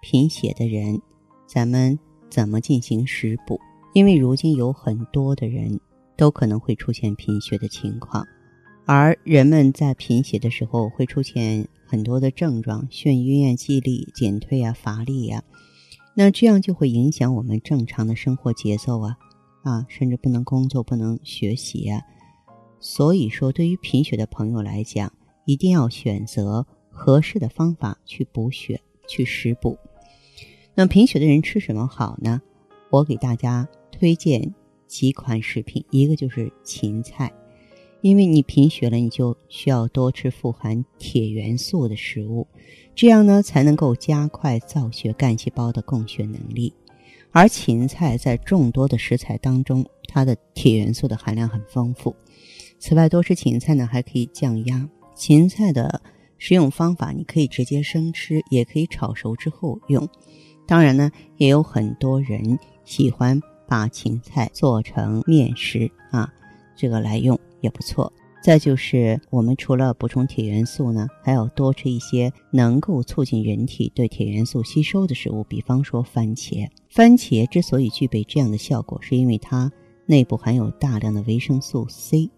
贫血的人，咱们怎么进行食补？因为如今有很多的人都可能会出现贫血的情况，而人们在贫血的时候会出现很多的症状：眩晕啊、记忆力减退啊、乏力呀。那这样就会影响我们正常的生活节奏啊啊，甚至不能工作、不能学习啊。所以说，对于贫血的朋友来讲，一定要选择合适的方法去补血、去食补。那贫血的人吃什么好呢？我给大家推荐几款食品，一个就是芹菜，因为你贫血了，你就需要多吃富含铁元素的食物，这样呢才能够加快造血干细胞的供血能力。而芹菜在众多的食材当中，它的铁元素的含量很丰富。此外，多吃芹菜呢还可以降压。芹菜的食用方法，你可以直接生吃，也可以炒熟之后用。当然呢，也有很多人喜欢把芹菜做成面食啊，这个来用也不错。再就是，我们除了补充铁元素呢，还要多吃一些能够促进人体对铁元素吸收的食物，比方说番茄。番茄之所以具备这样的效果，是因为它内部含有大量的维生素 C，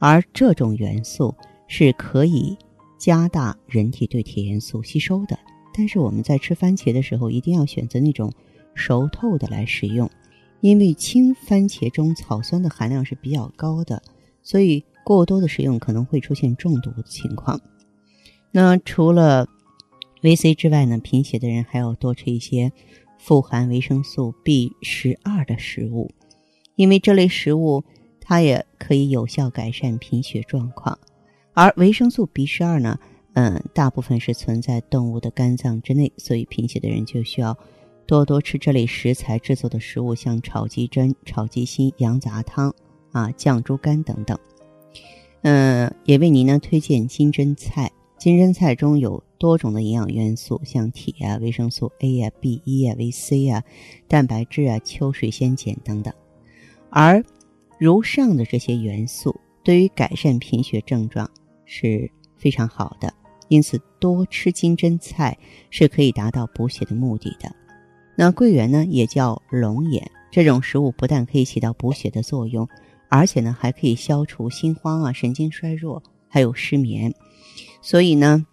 而这种元素是可以加大人体对铁元素吸收的。但是我们在吃番茄的时候，一定要选择那种熟透的来食用，因为青番茄中草酸的含量是比较高的，所以过多的食用可能会出现中毒的情况。那除了维 C 之外呢，贫血的人还要多吃一些富含维生素 B 十二的食物，因为这类食物它也可以有效改善贫血状况，而维生素 B 十二呢。嗯，大部分是存在动物的肝脏之内，所以贫血的人就需要多多吃这类食材制作的食物，像炒鸡胗、炒鸡心、羊杂汤啊、酱猪肝等等。嗯，也为您呢推荐金针菜。金针菜中有多种的营养元素，像铁啊、维生素 A 啊、B 一啊、维 C 啊、蛋白质啊、秋水仙碱等等。而如上的这些元素，对于改善贫血症状是非常好的。因此，多吃金针菜是可以达到补血的目的的。那桂圆呢，也叫龙眼，这种食物不但可以起到补血的作用，而且呢，还可以消除心慌啊、神经衰弱，还有失眠。所以呢，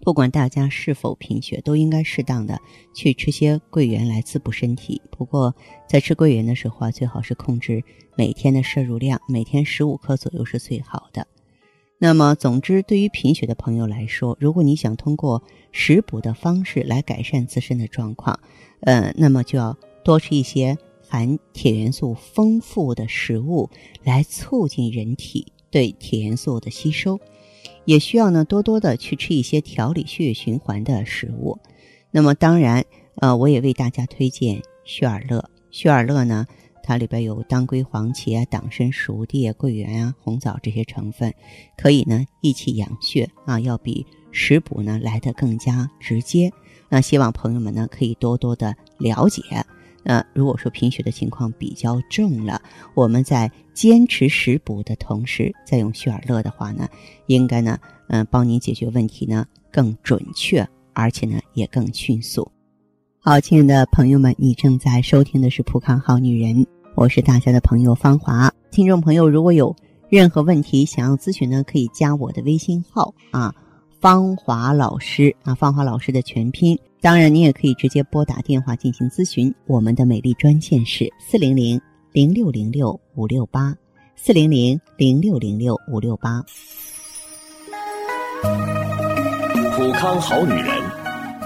不管大家是否贫血，都应该适当的去吃些桂圆来滋补身体。不过，在吃桂圆的时候啊，最好是控制每天的摄入量，每天十五克左右是最好的。那么，总之，对于贫血的朋友来说，如果你想通过食补的方式来改善自身的状况，呃，那么就要多吃一些含铁元素丰富的食物，来促进人体对铁元素的吸收。也需要呢，多多的去吃一些调理血液循环的食物。那么，当然，呃，我也为大家推荐血尔乐。血尔乐呢？它里边有当归、黄芪啊、党参、熟地、桂圆啊、红枣这些成分，可以呢益气养血啊，要比食补呢来得更加直接。那希望朋友们呢可以多多的了解。那如果说贫血的情况比较重了，我们在坚持食补的同时，再用血尔乐的话呢，应该呢嗯帮您解决问题呢更准确，而且呢也更迅速。好，亲爱的朋友们，你正在收听的是《普康好女人》，我是大家的朋友芳华。听众朋友，如果有任何问题想要咨询呢，可以加我的微信号啊，芳华老师啊，芳华老师的全拼。当然，你也可以直接拨打电话进行咨询，我们的美丽专线是四零零零六零六五六八，四零零零六零六五六八。普康好女人。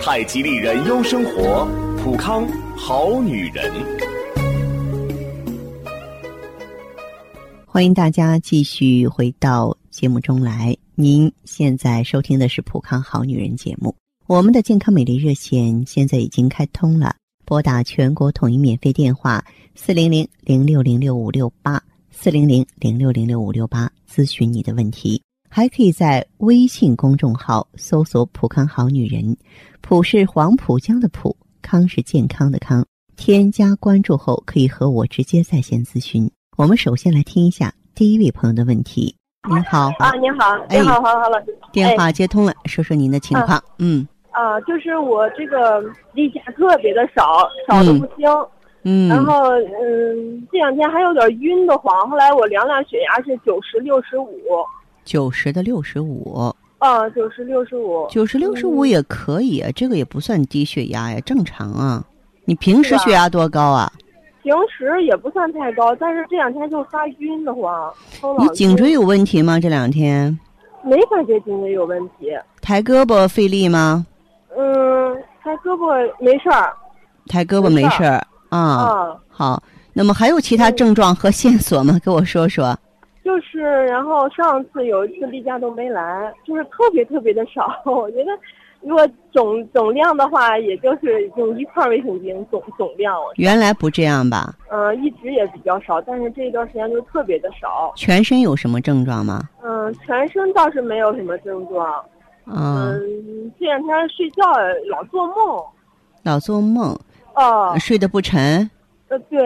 太极丽人优生活，普康好女人。欢迎大家继续回到节目中来。您现在收听的是《普康好女人》节目。我们的健康美丽热线现在已经开通了，拨打全国统一免费电话四零零零六零六五六八四零零零六零六五六八咨询你的问题。还可以在微信公众号搜索“普康好女人”，普是黄浦江的浦，康是健康的康。添加关注后，可以和我直接在线咨询。我们首先来听一下第一位朋友的问题。您好啊，您好，您好，好好了，电话接通了，说说您的情况。嗯啊，就是我这个例假特别的少，少的不行。嗯，然后嗯，这两天还有点晕的慌。后来我量量血压是九十六十五，九十的六十五。啊，九十六十五，九十六十五也可以啊，这个也不算低血压呀，正常啊。你平时血压多高啊？平时也不算太高，但是这两天就发晕的慌。你颈椎有问题吗？这两天？没感觉颈椎有问题。抬胳膊费力吗？嗯，抬胳膊没事儿。抬胳膊没事儿啊。啊。好，那么还有其他症状和线索吗？给我说说。就是，然后上次有一次例假都没来，就是特别特别的少。我觉得。如果总总量的话，也就是用一块卫生巾总总量。原来不这样吧？嗯，一直也比较少，但是这一段时间就特别的少。全身有什么症状吗？嗯，全身倒是没有什么症状。嗯，这两天睡觉老做梦。老做梦。哦。睡得不沉。呃，对，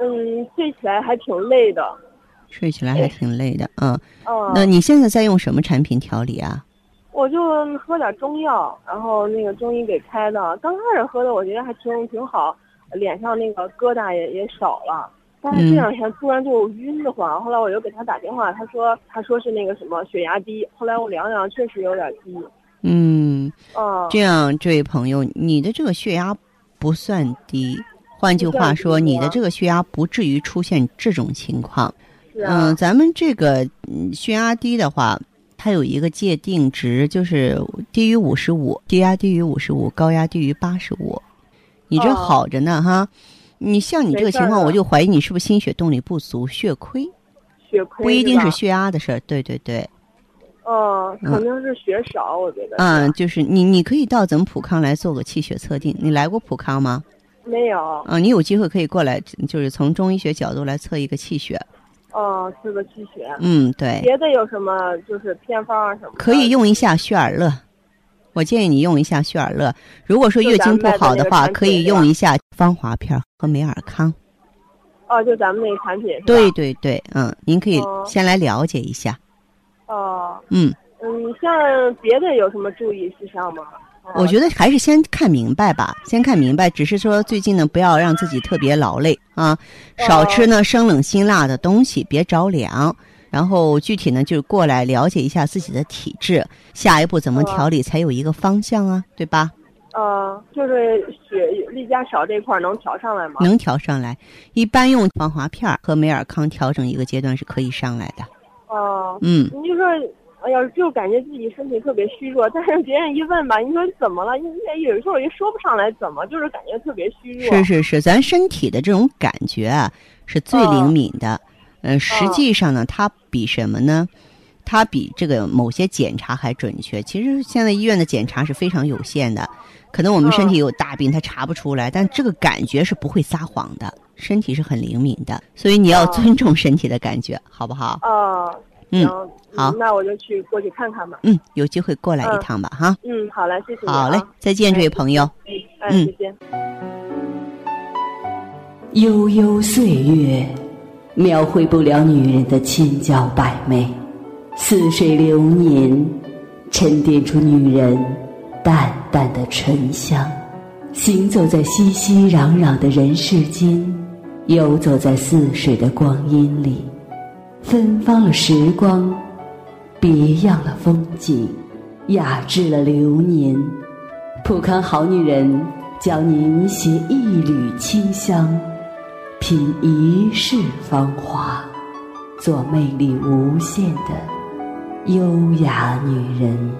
嗯，睡起来还挺累的。睡起来还挺累的，嗯。哦。那你现在在用什么产品调理啊？我就喝点中药，然后那个中医给开的。刚开始喝的，我觉得还挺挺好，脸上那个疙瘩也也少了。但是这两天突然就晕得慌，后来我又给他打电话，他说他说是那个什么血压低。后来我量量，确实有点低。嗯，哦，这样，这位朋友，你的这个血压不算低，换句话说，你的这个血压不至于出现这种情况。嗯，咱们这个血压低的话。它有一个界定值，就是低于五十五，低压低于五十五，高压低于八十五。你这好着呢哈，你像你这个情况，我就怀疑你是不是心血动力不足，血亏。血亏不一定是血压的事儿，对对对。哦，肯定是血少，我觉得。嗯，就是你，你可以到咱们普康来做个气血测定。你来过普康吗？没有。啊，你有机会可以过来，就是从中医学角度来测一个气血。哦，是个气血。嗯，对。别的有什么就是偏方啊什么？可以用一下血尔乐，我建议你用一下血尔乐。如果说月经不好的话，可以用一下芳华片和美尔康。哦，就咱们那个产品。对对对，嗯，您可以先来了解一下。哦。嗯。嗯，像别的有什么注意事项吗？我觉得还是先看明白吧，先看明白。只是说最近呢，不要让自己特别劳累啊，少吃呢生冷辛辣的东西，别着凉。然后具体呢，就是过来了解一下自己的体质，下一步怎么调理才有一个方向啊，对吧？呃，就是血例假少这块能调上来吗？能调上来，一般用防滑片和美尔康调整一个阶段是可以上来的。哦，嗯，你就说。哎呀，就感觉自己身体特别虚弱，但是别人一问吧，你说怎么了？你有时候也说不上来怎么，就是感觉特别虚弱。是是是，咱身体的这种感觉啊，是最灵敏的。嗯，实际上呢，它比什么呢？它比这个某些检查还准确。其实现在医院的检查是非常有限的，可能我们身体有大病，它查不出来，但这个感觉是不会撒谎的。身体是很灵敏的，所以你要尊重身体的感觉，好不好？啊。嗯，好，那我就去过去看看吧。嗯，有机会过来一趟吧，哈。嗯，好嘞，谢谢。好嘞，再见，这位朋友。嗯，再见。悠悠岁月，描绘不了女人的千娇百媚；似水流年，沉淀出女人淡淡的醇香。行走在熙熙攘攘的人世间，游走在似水的光阴里。芬芳了时光，别样了风景，雅致了流年。普康好女人教您携一缕清香，品一世芳华，做魅力无限的优雅女人。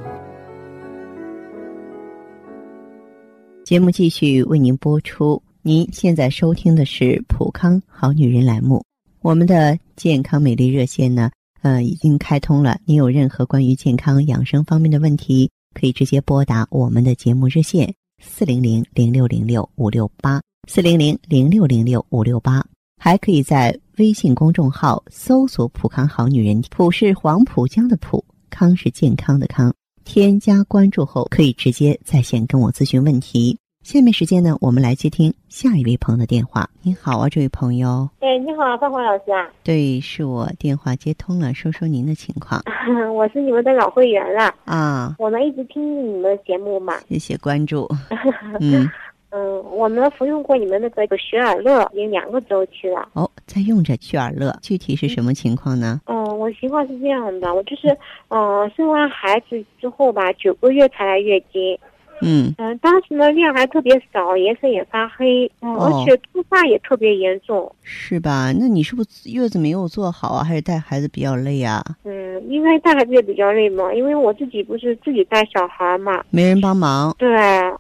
节目继续为您播出。您现在收听的是《普康好女人》栏目，我们的健康美丽热线呢，呃，已经开通了。您有任何关于健康养生方面的问题，可以直接拨打我们的节目热线四零零零六零六五六八四零零零六零六五六八，还可以在微信公众号搜索“普康好女人”，普是黄浦江的浦，康是健康的康。添加关注后，可以直接在线跟我咨询问题。下面时间呢，我们来接听下一位朋友的电话。你好啊，这位朋友。哎，你好，芳华老师啊。对，是我电话接通了，说说您的情况。我是你们的老会员了啊，我们一直听你们的节目嘛。谢谢关注。嗯嗯，我们服用过你们那个雪尔乐，已经两个周期了。哦，在用着雪尔乐，具体是什么情况呢？嗯，我情况是这样的，我就是嗯，生完孩子之后吧，九个月才来月经。嗯。嗯，当时呢量还特别少，颜色也发黑，嗯，而且脱发也特别严重，是吧？那你是不是月子没有做好啊，还是带孩子比较累啊？嗯，因为带孩子也比较累嘛，因为我自己不是自己带小孩嘛，没人帮忙。对，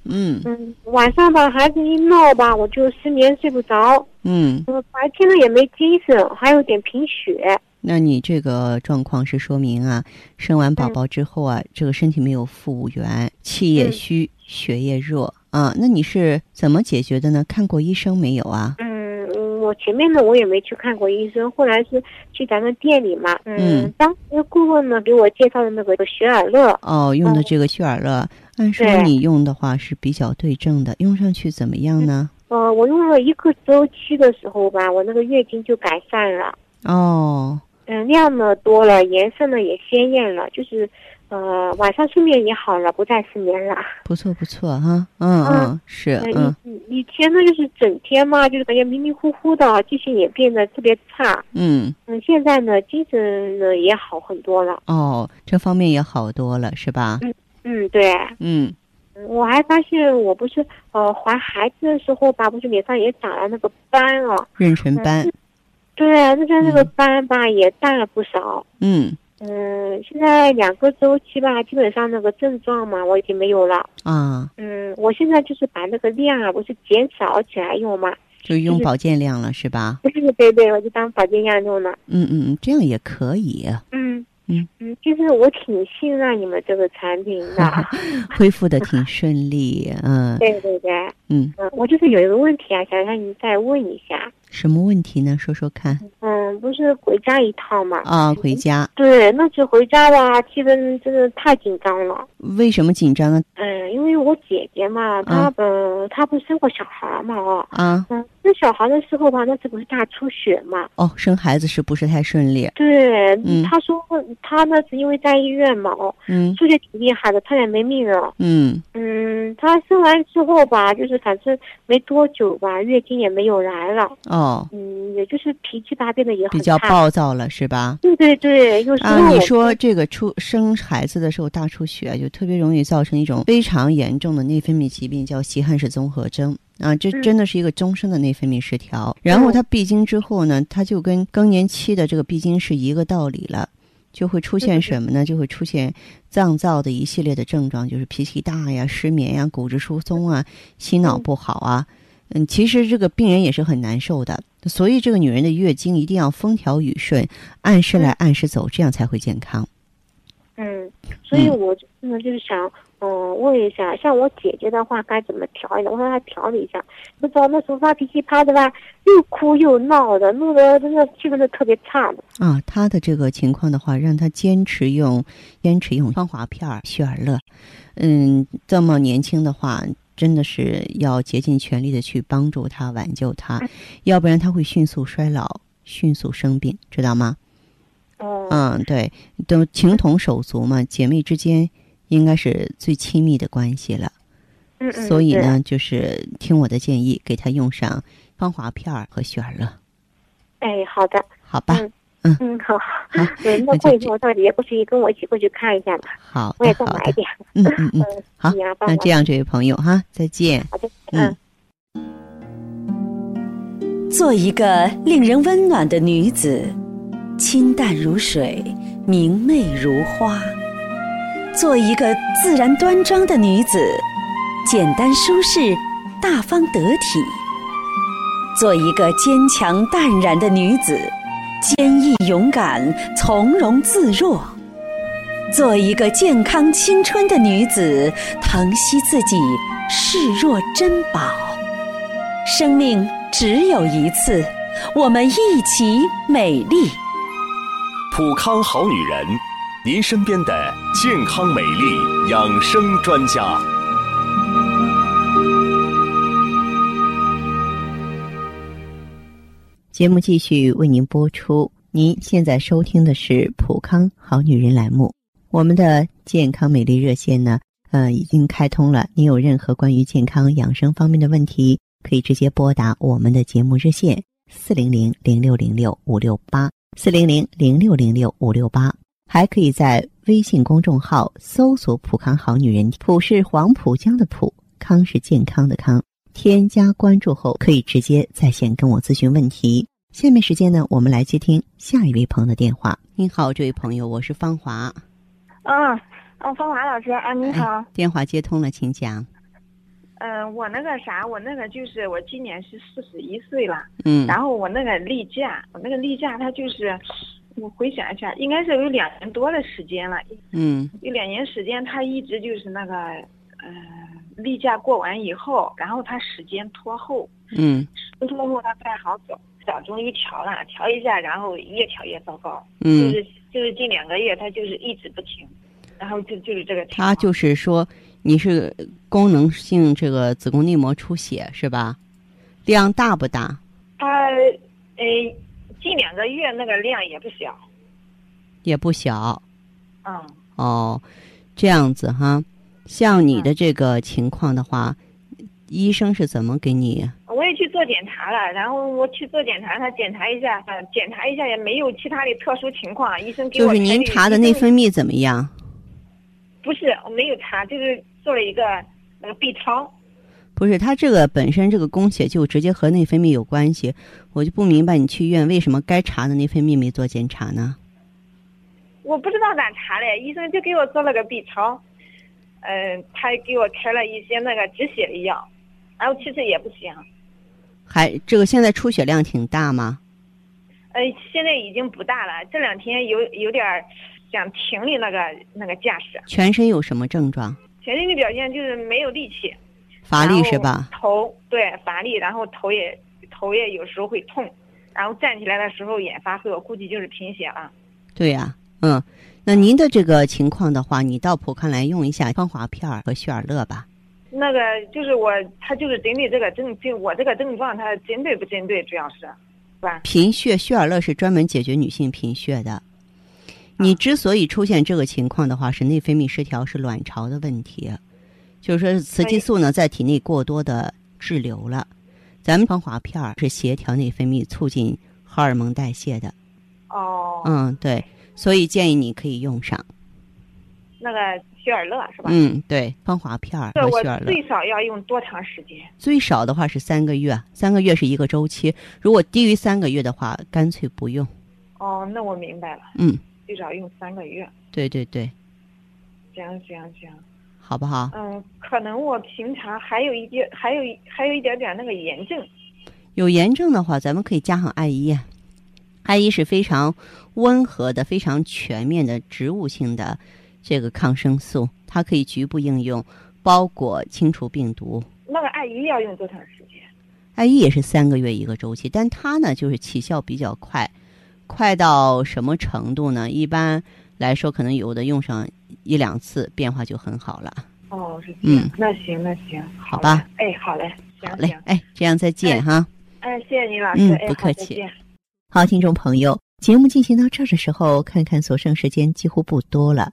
嗯。嗯，晚上吧孩子一闹吧，我就失眠睡不着，嗯，白天呢也没精神，还有点贫血。那你这个状况是说明啊，生完宝宝之后啊，这个身体没有复原，气也虚，血也弱啊。那你是怎么解决的呢？看过医生没有啊？嗯，我前面呢我也没去看过医生，后来是去咱们店里嘛。嗯，当时顾问呢给我介绍的那个雪尔乐。哦，用的这个雪尔乐，按说你用的话是比较对症的，用上去怎么样呢？呃，我用了一个周期的时候吧，我那个月经就改善了。哦。嗯，量呢多了，颜色呢也鲜艳了，就是，呃，晚上睡眠也好了，不再失眠了。不错不错哈，嗯嗯是嗯。以前呢就是整天嘛，就是感觉迷迷糊糊的，记性也变得特别差。嗯嗯，现在呢精神呢也好很多了。哦，这方面也好多了是吧？嗯嗯对。嗯，我还发现我不是呃怀孩子的时候吧，不是脸上也长了那个斑啊，妊娠斑。对，那在那个斑吧也淡了不少。嗯嗯，现在两个周期吧，基本上那个症状嘛，我已经没有了。啊。嗯，我现在就是把那个量啊，不是减少起来用嘛。就用保健量了是吧？对对对对，我就当保健量用了。嗯嗯嗯，这样也可以。嗯嗯嗯，就是我挺信任你们这个产品的，恢复的挺顺利。嗯。对对对。嗯嗯，我就是有一个问题啊，想让你再问一下。什么问题呢？说说看。嗯，不是回家一趟嘛。啊，回家。对，那次回家吧，气氛真的太紧张了。为什么紧张呢？嗯，因为我姐姐嘛，她嗯，她不是生过小孩嘛，哦。啊。嗯，生小孩的时候吧，那次不是大出血嘛。哦，生孩子是不是太顺利？对，嗯，她说她那是因为在医院嘛，哦，嗯，出血挺厉害的，差点没命了。嗯嗯，她生完之后吧，就是反正没多久吧，月经也没有来了。哦。嗯，也就是脾气吧变得也很比较暴躁了，是吧？对对对，啊，你说这个出生孩子的时候大出血，就特别容易造成一种非常严重的内分泌疾病，叫稀罕氏综合征啊，这真的是一个终身的内分泌失调。然后他闭经之后呢，他就跟更年期的这个闭经是一个道理了，就会出现什么呢？就会出现脏燥的一系列的症状，就是脾气大呀、失眠呀、骨质疏松啊、心脑不好啊。嗯，其实这个病人也是很难受的，所以这个女人的月经一定要风调雨顺，按时来按时走，这样才会健康。嗯，所以我真的就是想，嗯，问一下，像我姐姐的话该怎么调理？我让她调理一下。不知道那时候发脾气，她的吧，又哭又闹的，弄得真的气氛都特别差的。啊，她的这个情况的话，让她坚持用，坚持用芳华片儿、雪尔乐。嗯，这么年轻的话。真的是要竭尽全力的去帮助他、挽救他，要不然他会迅速衰老、迅速生病，知道吗？哦，嗯，对，都情同手足嘛，姐妹之间应该是最亲密的关系了。嗯嗯。所以呢，就是听我的建议，给他用上芳华片儿和雪儿乐。哎，好的。好吧。嗯嗯，好，好，对，那过一会儿我到底也不去跟我一起过去看一下吧，好我也多买点。嗯嗯嗯，嗯，好那这样，这位朋友哈，再见。好的，嗯嗯。做一个令人温暖的女子，清淡如水，明媚如花；做一个自然端庄的女子，简单舒适，大方得体；做一个坚强淡然的女子，坚毅勇敢，从容自若；做一个健康青春的女子，疼惜自己，视若珍宝。生命只有一次，我们一起美丽。普康好女人，您身边的健康美丽养生专家。节目继续为您播出。您现在收听的是《普康好女人》栏目。我们的健康美丽热线呢，呃，已经开通了。您有任何关于健康养生方面的问题，可以直接拨打我们的节目热线四零零零六零六五六八四零零零六零六五六八，还可以在微信公众号搜索“普康好女人”，普是黄浦江的浦，康是健康的康。添加关注后，可以直接在线跟我咨询问题。下面时间呢，我们来接听下一位朋友的电话。您好，这位朋友，我是芳华。嗯，嗯，芳华老师啊，你好。哎电话接通了，请讲。嗯、我那个啥，我那个就是我今年是四十一岁了，嗯然后我那个例假，我那个例假它就是，我回想一下，应该是有两年多的时间了，嗯有两年时间，它一直就是那个，呃，例假过完以后，然后他时间拖后，嗯拖后他不太好走，早中医调了，调一下，然后越调越糟糕，就嗯，是就是近两个月它就是一直不停，然后就就是这个。他就是说你是功能性这个子宫内膜出血是吧？量大不大？他呃，近两个月那个量也不小，也不小嗯，哦。这样子哈，像你的这个情况的话，医生是怎么给你？我也去做检查了，然后我去做检查，他检查一下，呃，检查一下也没有其他的特殊情况，医生给我就是您查的内分泌怎么样？不是我没有查，就是做了一个那个 B 超，不是，他这个本身这个宫血就直接和内分泌有关系，我就不明白你去医院为什么该查的内分泌没做检查呢？我不知道咋查的，医生就给我做了个 B 超，嗯、他给我开了一些那个止血的药，然后其实也不行，还这个现在出血量挺大吗？呃，现在已经不大了，这两天有有点儿想停的那个那个架势。全身有什么症状？全身的表现就是没有力气，乏力是吧？头对乏力，然后头也头也有时候会痛，然后站起来的时候眼发黑，我估计就是贫血了。对呀、嗯，那您的这个情况的话，你到普康来用一下芳华片儿和血尔乐吧。那个就是我，他就是针对这个症，就我这个症状，他针对不针对，主要是，是吧？贫血，血尔乐是专门解决女性贫血的。你之所以出现这个情况的话，是内分泌失调，是卵巢的问题，就是说雌激素呢在体内过多的滞留了。咱们防滑片儿是协调内分泌、促进荷尔蒙代谢的。哦，嗯，对，所以建议你可以用上。那个雪尔乐是吧？嗯，对，芳华片儿这我和血尔乐。最少要用多长时间？最少的话是三个月，三个月是一个周期。如果低于三个月的话，干脆不用。哦，那我明白了，嗯，最少用三个月。对对对，行行行，好不好？嗯，可能我平常还有一点，还有一还有一点点那个炎症。有炎症的话，咱们可以加上艾依。艾依是非常温和的、非常全面的植物性的这个抗生素，它可以局部应用，包裹清除病毒。那个艾依要用多长时间？艾依也是三个月一个周期，但它呢就是起效比较快，快到什么程度呢？一般来说，可能有的用上一两次，变化就很好了。哦，是这样。嗯那行，那行，好吧嘞。哎，好嘞，行好嘞行，，哎，这样再见哎哈。哎，谢谢您老师，嗯哎，不客气好好，听众朋友，节目进行到这儿的时候，看看所剩时间几乎不多了。